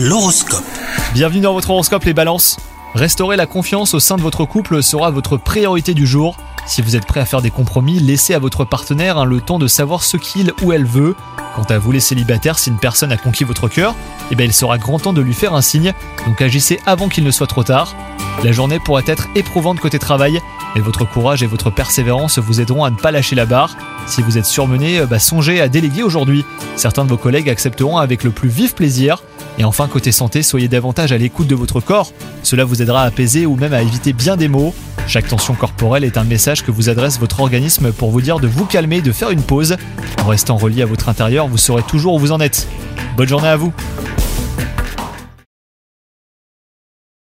L'horoscope. Bienvenue dans votre horoscope les balances. Restaurer la confiance au sein de votre couple sera votre priorité du jour. Si vous êtes prêt à faire des compromis, laissez à votre partenaire hein, le temps de savoir ce qu'il ou elle veut. Quant à vous les célibataires, si une personne a conquis votre cœur, eh bien il sera grand temps de lui faire un signe, donc agissez avant qu'il ne soit trop tard. La journée pourrait être éprouvante côté travail, mais votre courage et votre persévérance vous aideront à ne pas lâcher la barre. Si vous êtes surmené, bah, songez à déléguer aujourd'hui. Certains de vos collègues accepteront avec le plus vif plaisir. Et enfin, côté santé, soyez davantage à l'écoute de votre corps. Cela vous aidera à apaiser ou même à éviter bien des maux. Chaque tension corporelle est un message que vous adresse votre organisme pour vous dire de vous calmer, de faire une pause. En restant relié à votre intérieur, vous saurez toujours où vous en êtes. Bonne journée à vous